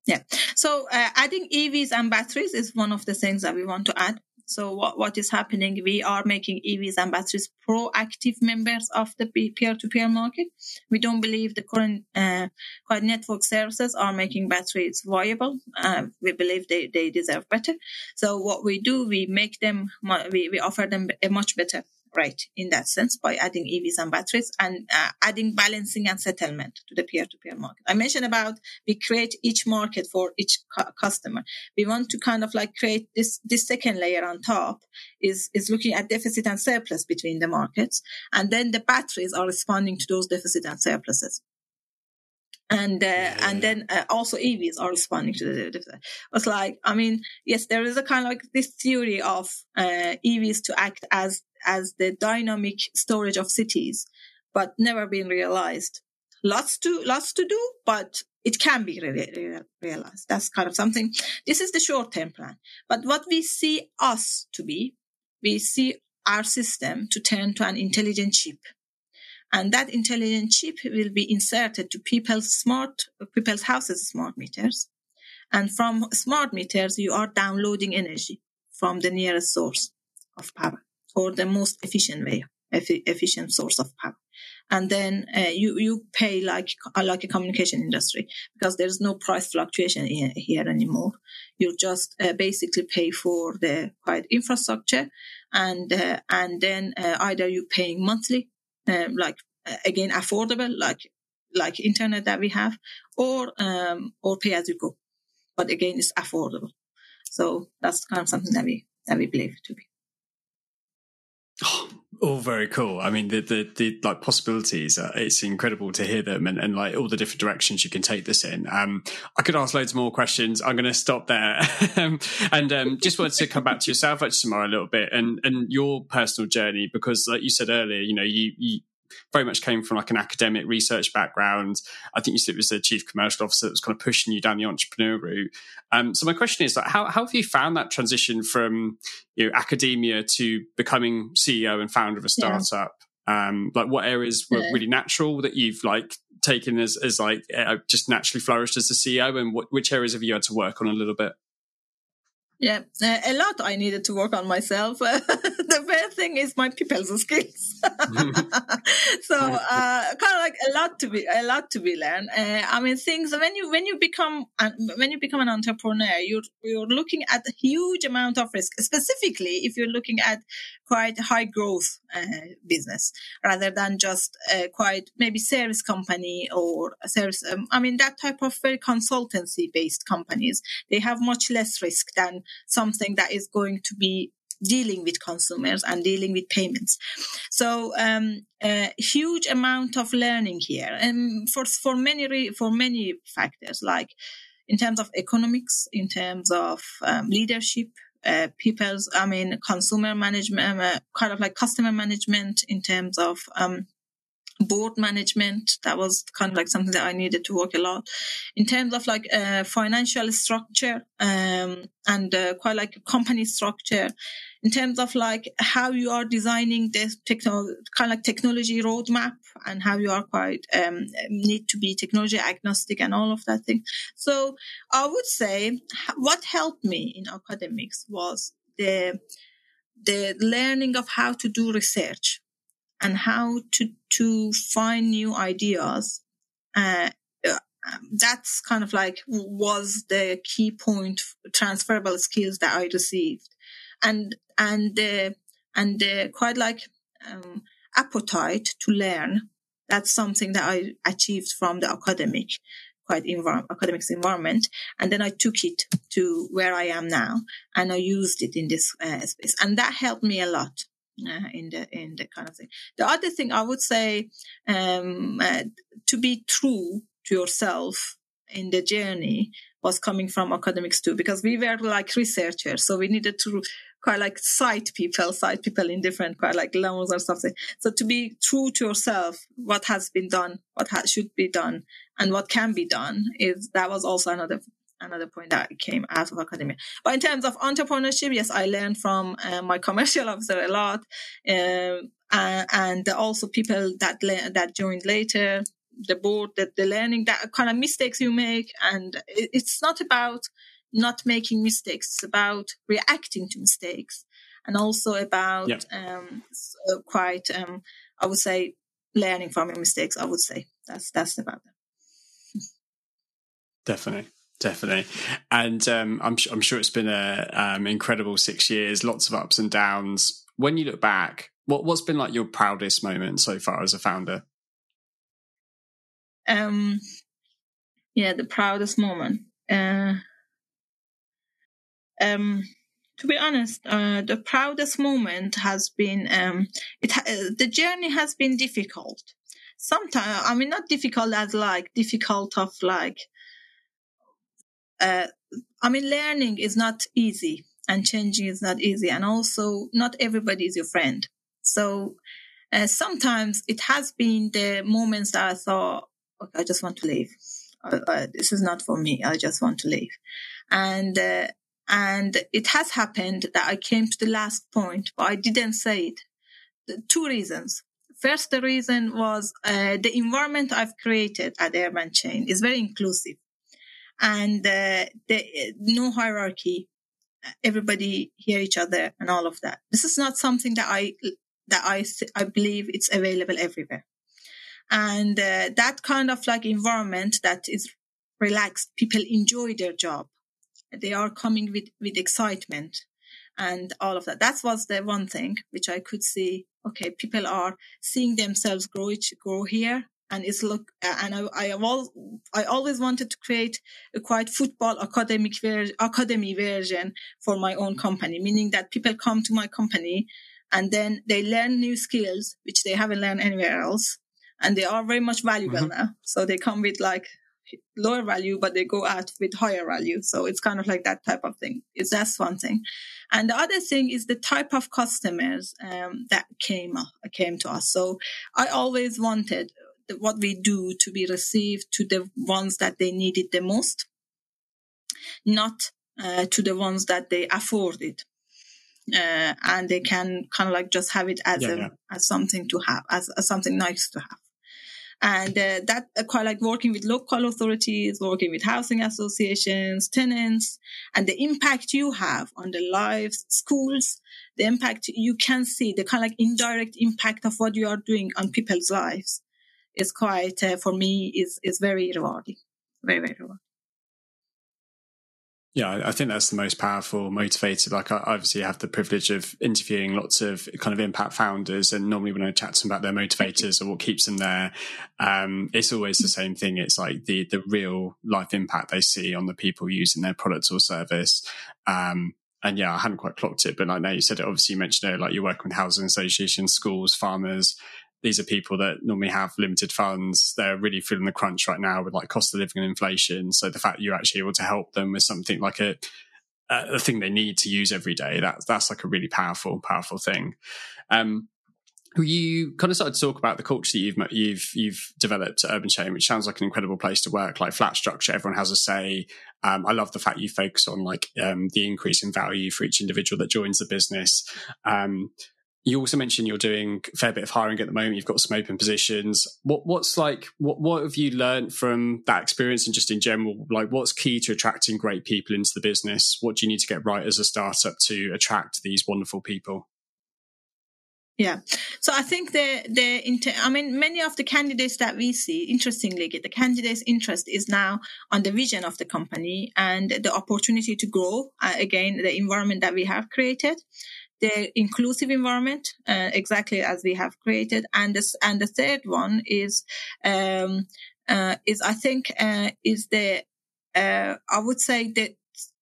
S2: Yeah. So uh, adding EVs and batteries is one of the things that we want to add. So what, what is happening? We are making EVs and batteries proactive members of the peer-to-peer market. We don't believe the current uh, network services are making batteries viable. Uh, we believe they, they deserve better. So what we do, we make them, we, we offer them a much better right in that sense by adding EVs and batteries and uh, adding balancing and settlement to the peer-to-peer market. I mentioned about we create each market for each cu- customer. We want to kind of like create this this second layer on top is is looking at deficit and surplus between the markets, and then the batteries are responding to those deficit and surpluses and uh, yeah. and then uh, also EVs are responding to the different. It's like I mean, yes, there is a kind of like this theory of uh, EVs to act as as the dynamic storage of cities, but never been realized. Lots to lots to do, but it can be re- realized. That's kind of something. This is the short term plan. But what we see us to be, we see our system to turn to an intelligent chip and that intelligent chip will be inserted to people's smart people's houses smart meters and from smart meters you are downloading energy from the nearest source of power or the most efficient way efficient source of power and then uh, you you pay like like a communication industry because there's no price fluctuation here anymore you just uh, basically pay for the quiet infrastructure and uh, and then uh, either you paying monthly um, like uh, again affordable, like like internet that we have, or um, or pay as you go. But again, it's affordable. So that's kind of something that we that we believe to be.
S1: Oh, all very cool. I mean, the the, the like possibilities. Uh, it's incredible to hear them, and, and like all the different directions you can take this in. Um, I could ask loads more questions. I'm going to stop there, and um, just wanted to come back to yourself, actually, Somayeh, a little bit, and and your personal journey, because like you said earlier, you know, you you very much came from like an academic research background. I think you said it was the chief commercial officer that was kind of pushing you down the entrepreneur route. Um, so my question is like, how, how have you found that transition from you know, academia to becoming CEO and founder of a startup? Yeah. Um, like what areas were yeah. really natural that you've like taken as, as like uh, just naturally flourished as a CEO and what, which areas have you had to work on a little bit?
S2: Yeah, uh, a lot I needed to work on myself. the first thing is my people's skills. so uh, kind of like a lot to be a lot to be learned. Uh, I mean, things when you when you become when you become an entrepreneur, you're you're looking at a huge amount of risk. Specifically, if you're looking at quite high growth uh, business rather than just quite maybe service company or service. Um, I mean, that type of very consultancy based companies they have much less risk than something that is going to be dealing with consumers and dealing with payments. So um, a huge amount of learning here, and for for many for many factors like in terms of economics, in terms of um, leadership. Uh, people's, I mean, consumer management, uh, kind of like customer management in terms of um, board management. That was kind of like something that i needed to work a lot. In terms of like uh, financial structure um, and uh, quite like company structure in terms of like how you are designing this techno- kind of like technology roadmap and how you are quite um, need to be technology agnostic and all of that thing so i would say what helped me in academics was the the learning of how to do research and how to to find new ideas. Uh, um, that's kind of like was the key point transferable skills that I received, and and the and the quite like um, appetite to learn. That's something that I achieved from the academic quite envir- academics environment. And then I took it to where I am now and I used it in this uh, space. And that helped me a lot uh, in the in the kind of thing. The other thing I would say um, uh, to be true to yourself in the journey was coming from academics too, because we were like researchers. So we needed to quite like cite people, cite people in different quite like levels or something. So to be true to yourself, what has been done, what ha- should be done, and what can be done is that was also another another point that came out of academia. But in terms of entrepreneurship, yes, I learned from uh, my commercial officer a lot, um, and also people that le- that joined later, the board, that the learning, that kind of mistakes you make, and it, it's not about not making mistakes; it's about reacting to mistakes, and also about yep. um, so quite, um, I would say, learning from your mistakes. I would say that's that's about that.
S1: Definitely. Definitely, and um, I'm I'm sure it's been a um, incredible six years, lots of ups and downs. When you look back, what what's been like your proudest moment so far as a founder?
S2: Um, yeah, the proudest moment. Uh, um, to be honest, uh, the proudest moment has been um, it. Ha- the journey has been difficult. Sometimes, I mean, not difficult as like difficult of like uh, I mean, learning is not easy and changing is not easy. And also, not everybody is your friend. So uh, sometimes it has been the moments that I thought, okay, I just want to leave. Uh, uh, this is not for me. I just want to leave. And, uh, and it has happened that I came to the last point, but I didn't say it. The two reasons. First, the reason was uh, the environment I've created at UrbanChain is very inclusive and uh, the, no hierarchy. Everybody hear each other and all of that. This is not something that I that I I believe it's available everywhere, and uh, that kind of like environment that is relaxed. People enjoy their job. They are coming with with excitement and all of that. That was the one thing which I could see. Okay, people are seeing themselves grow grow here, and it's look and I I, all, I always wanted to create a quite football academic ver- academy version for my own company, meaning that people come to my company and then they learn new skills which they haven't learned anywhere else, and they are very much valuable mm-hmm. now. So they come with like lower value, but they go out with higher value. So it's kind of like that type of thing. It's that's one thing. And the other thing is the type of customers um, that came came to us. So I always wanted what we do to be received to the ones that they needed the most, not uh, to the ones that they afforded. Uh, and they can kind of like just have it as yeah, a, yeah. as something to have, as, as something nice to have. And uh, that uh, quite like working with local authorities, working with housing associations, tenants, and the impact you have on the lives, schools, the impact you can see, the kind of like indirect impact of what you are doing on people's lives is quite uh, for me is is very rewarding, very very rewarding.
S1: Yeah, I think that's the most powerful motivator. Like, I obviously have the privilege of interviewing lots of kind of impact founders, and normally when I chat to them about their motivators or what keeps them there, um, it's always the same thing. It's like the the real life impact they see on the people using their product or service. Um, and yeah, I hadn't quite clocked it, but like now you said it, obviously you mentioned it, like you're working with housing associations, schools, farmers, these are people that normally have limited funds. They're really feeling the crunch right now with like cost of living and inflation. So the fact you're actually able to help them with something like a a thing they need to use every day, that's that's like a really powerful, powerful thing. Um, you kind of started to talk about the culture that you've you've you've developed at UrbanChain, which sounds like an incredible place to work. Like flat structure, everyone has a say. Um, I love the fact you focus on like um, the increase in value for each individual that joins the business. Um, you also mentioned you're doing a fair bit of hiring at the moment. You've got some open positions. What what's like what what have you learned from that experience and just in general? Like what's key to attracting great people into the business? What do you need to get right as a startup to attract these wonderful people?
S2: Yeah. So I think the the inter- I mean many of the candidates that we see interestingly the candidates interest is now on the vision of the company and the opportunity to grow uh, again the environment that we have created the inclusive environment, uh, exactly as we have created. And this, and the third one is, um, uh, is I think, uh, is the, uh, I would say that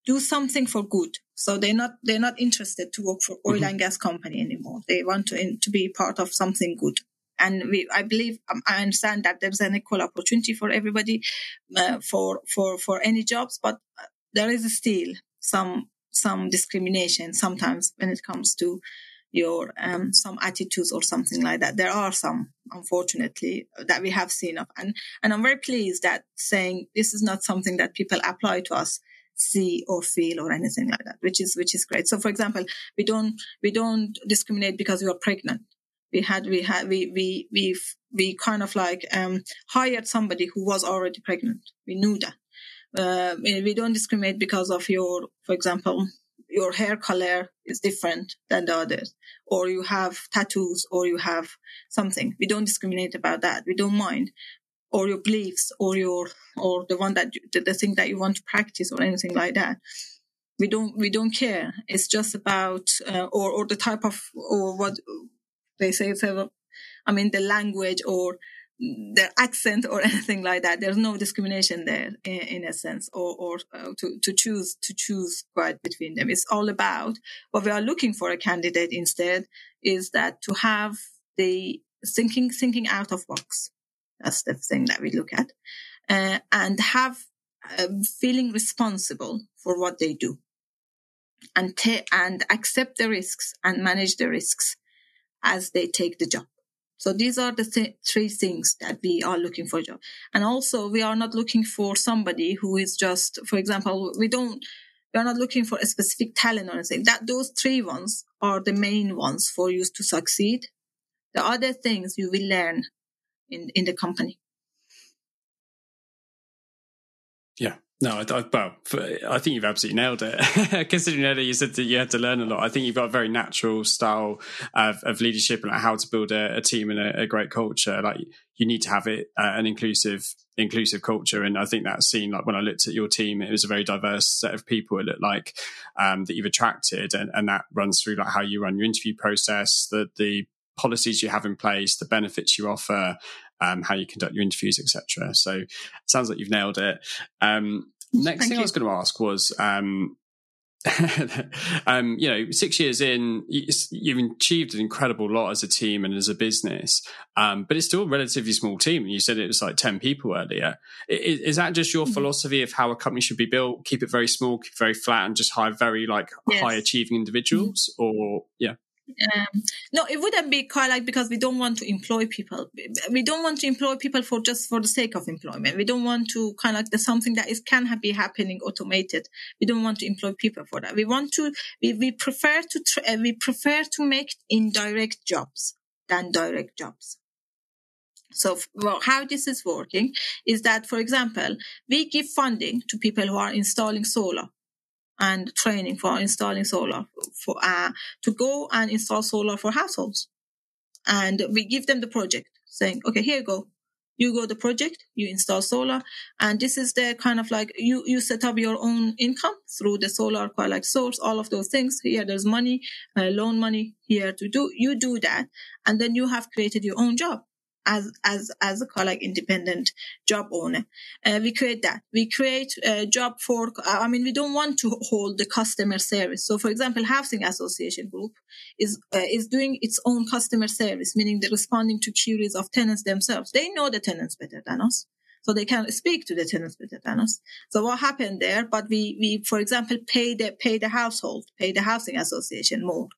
S2: do something for good. So they're not, they're not interested to work for oil mm-hmm. and gas company anymore. They want to, in, to be part of something good. and we, I believe um, I understand that there's an equal opportunity for everybody uh, for for for any jobs, but there is still some some discrimination sometimes when it comes to your um, some attitudes or something like that. There are some, unfortunately, that we have seen of, and and I'm very pleased that saying this is not something that people apply to us see or feel or anything like that which is which is great. So for example we don't we don't discriminate because we are pregnant. We had we had we we we we kind of like um hired somebody who was already pregnant. We knew that uh, we don't discriminate because of your for example your hair color is different than the others, or you have tattoos, or you have something. We don't discriminate about that. We don't mind, or your beliefs, or your or the one that you, the, thing that you want to practice, or anything like that. We don't we don't care. It's just about uh, or or the type of or what they say. I mean the language or their accent or anything like that. There's no discrimination there in, in a sense, or, or uh, to, to choose to choose right between them. It's all about what we are looking for a candidate instead is that to have the thinking thinking out of box. That's the thing that we look at, uh, and have um, feeling responsible for what they do, and ta- and accept the risks and manage the risks as they take the job. So these are the th- three things that we are looking for job. And also we are not looking for somebody who is just, for example, we don't, we are not looking for a specific talent or anything. That those three ones are the main ones for you to succeed. The other things you will learn in, in the company.
S1: Yeah. No, I, I, well, I think you've absolutely nailed it. Considering earlier you said that you had to learn a lot, I think you've got a very natural style of, of leadership and like how to build a, a team and a, a, great culture. Like you need to have it uh, an inclusive, inclusive culture, and I think that's seen. Like when I looked at your team, it was a very diverse set of people. It looked like um, that you've attracted, and, and that runs through like how you run your interview process, the the policies you have in place, the benefits you offer, um, how you conduct your interviews, etc. So it sounds like you've nailed it. Um, next Thank thing you. I was going to ask was, um, um, you know, six years in, you've achieved an incredible lot as a team and as a business, um, but it's still a relatively small team. You said it was like 10 people earlier. Is, is that just your mm-hmm. philosophy of how a company should be built? Keep it very small, keep it very flat, and just hire very like yes. high achieving individuals? Mm-hmm. Or, yeah.
S2: Um, no, it wouldn't be like because we don't want to employ people. We don't want to employ people for just for the sake of employment. We don't want to kind of like something that is can be happening automated. We don't want to employ people for that. We want to. We, we prefer to uh, we prefer to make indirect jobs than direct jobs. So, well, how this is working is that, for example, we give funding to people who are installing solar and training for installing solar for uh, to go and install solar for households. And we give them the project saying, okay, here you go. You go the project, you install solar, and this is the kind of like you you set up your own income through the solar like source, all of those things. Here, there's money, uh, loan money here to do. You do that, and then you have created your own job as as as a like independent job owner. Uh, we create that. We create a job for. I mean, we don't want to hold the customer service. So, for example, housing association group is uh, is doing its own customer service, meaning they're responding to queries of tenants themselves. They know the tenants better than us. So they can speak to the tenants better than us. So what happened there? But we, we, for example, pay the, pay the household, pay the housing association more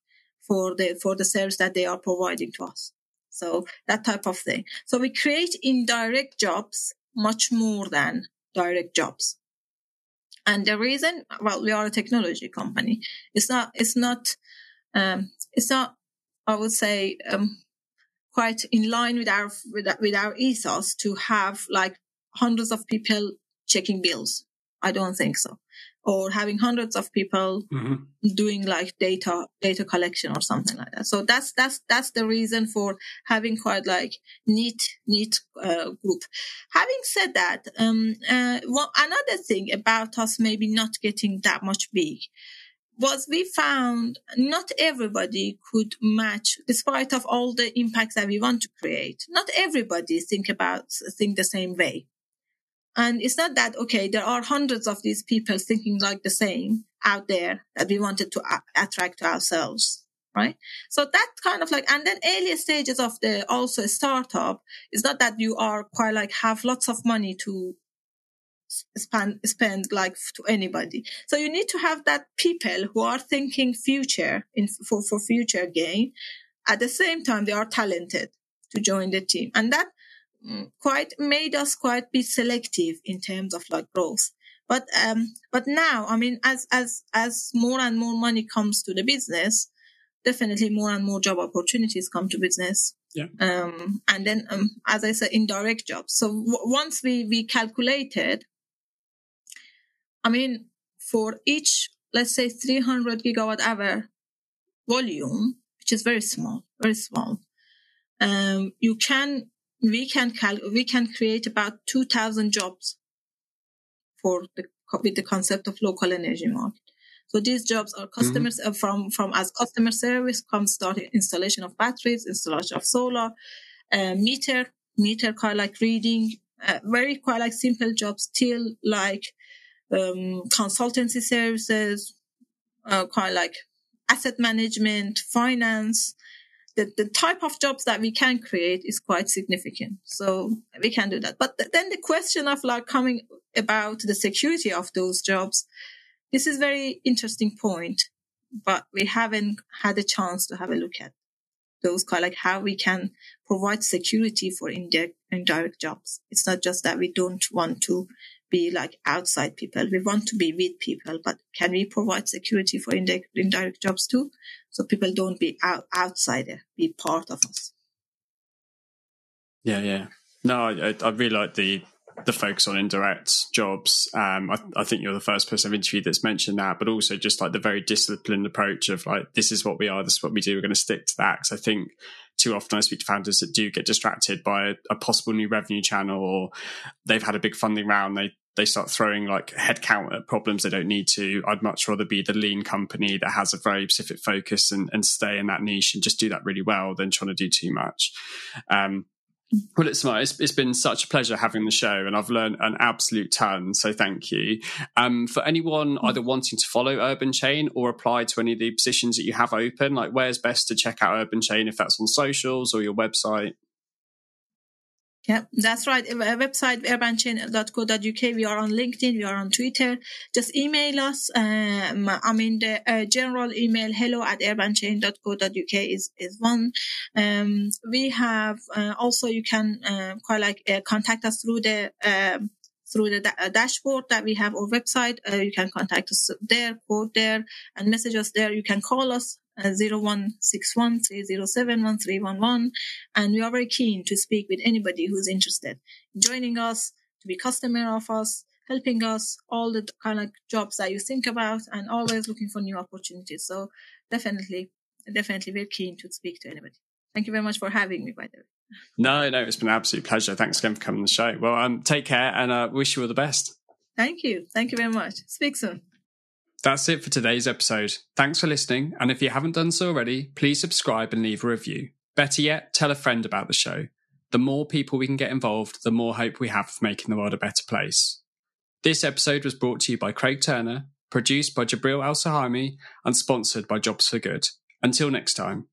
S2: for the, for the service that they are providing to us. So that type of thing. So we create indirect jobs much more than direct jobs. And the reason, well, we are a technology company. It's not, it's not, um, it's not, I would say, um, quite in line with our, with, with our ethos to have like hundreds of people checking bills. I don't think so or having hundreds of people mm-hmm. doing like data data collection or something like that. So that's that's that's the reason for having quite like neat neat uh, group. Having said that um uh, well another thing about us maybe not getting that much big was we found not everybody could match despite of all the impacts that we want to create. Not everybody think about think the same way and it's not that, okay, there are hundreds of these people thinking like the same out there that we wanted to attract to ourselves. right? So that kind of like, and then earlier stages of the also startup is not that you are quite like have lots of money to spend spend like to anybody. So you need to have that people who are thinking future in for for future gain. At the same time, they are talented to join the team, and that quite made us quite be selective in terms of like growth. But um, but now, I mean, as as as more and more money comes to the business, definitely more and more job opportunities come to business.
S1: Yeah.
S2: Um, and then, um, as I said, indirect jobs. So w- once we we calculated I mean, for each, let's say 300 gigawatt hour volume, which is very small, very small, um, you can, we can cal- we can create about 2000 jobs for the, with the concept of local energy market. So these jobs are customers mm-hmm. from, from as customer service comes start installation of batteries, installation of solar, uh, meter, meter kind like reading, uh, very quite like simple jobs till like um, consultancy services, uh, kind of like asset management, finance. The, the type of jobs that we can create is quite significant. So we can do that. But th- then the question of like coming about the security of those jobs, this is very interesting point, but we haven't had a chance to have a look at those kind of like how we can provide security for indirect, indirect jobs. It's not just that we don't want to be like outside people. We want to be with people, but can we provide security for indirect, indirect jobs too? So people don't be out, outsider, be part of us.
S1: Yeah, yeah. No, I, I really like the the focus on indirect jobs. Um, I, I, think you're the first person I've interviewed that's mentioned that, but also just like the very disciplined approach of like, this is what we are, this is what we do, we're going to stick to that. Because I think too often I speak to founders that do get distracted by a, a, possible new revenue channel or they've had a big funding round. They they start throwing like headcount at problems they don't need to. I'd much rather be the lean company that has a very specific focus and, and stay in that niche and just do that really well than trying to do too much. Um, well, it's, it's, it's been such a pleasure having the show, and I've learned an absolute ton. So thank you. Um, for anyone either wanting to follow UrbanChain or apply to any of the positions that you have open, like where's best to check out UrbanChain if that's on socials or your website?
S2: Yeah, that's right. Our website, urbanchain.co.uk. We are on LinkedIn. We are on Twitter. Just email us. Um, I mean, the uh, general email, hello at urbanchain.co.uk is, is one. Um, we have, uh, also you can, uh, quite like, uh, contact us through the, um, through the da- uh, dashboard that we have our website. Uh, you can contact us there, quote there, and message us there. You can call us uh, 0161 And we are very keen to speak with anybody who's interested in joining us, to be customer of us, helping us, all the kind of jobs that you think about and always looking for new opportunities. So definitely, definitely very keen to speak to anybody. Thank you very much for having me, by the way.
S1: No, no, it's been an absolute pleasure. Thanks again for coming on the show. Well, um, take care and uh, wish you all the best.
S2: Thank you. Thank you very much. Speak soon.
S1: That's it for today's episode. Thanks for listening, and if you haven't done so already, please subscribe and leave a review. Better yet, tell a friend about the show. The more people we can get involved, the more hope we have of making the world a better place. This episode was brought to you by Craig Turner, produced by Jabril Al Sahami, and sponsored by Jobs for Good. Until next time.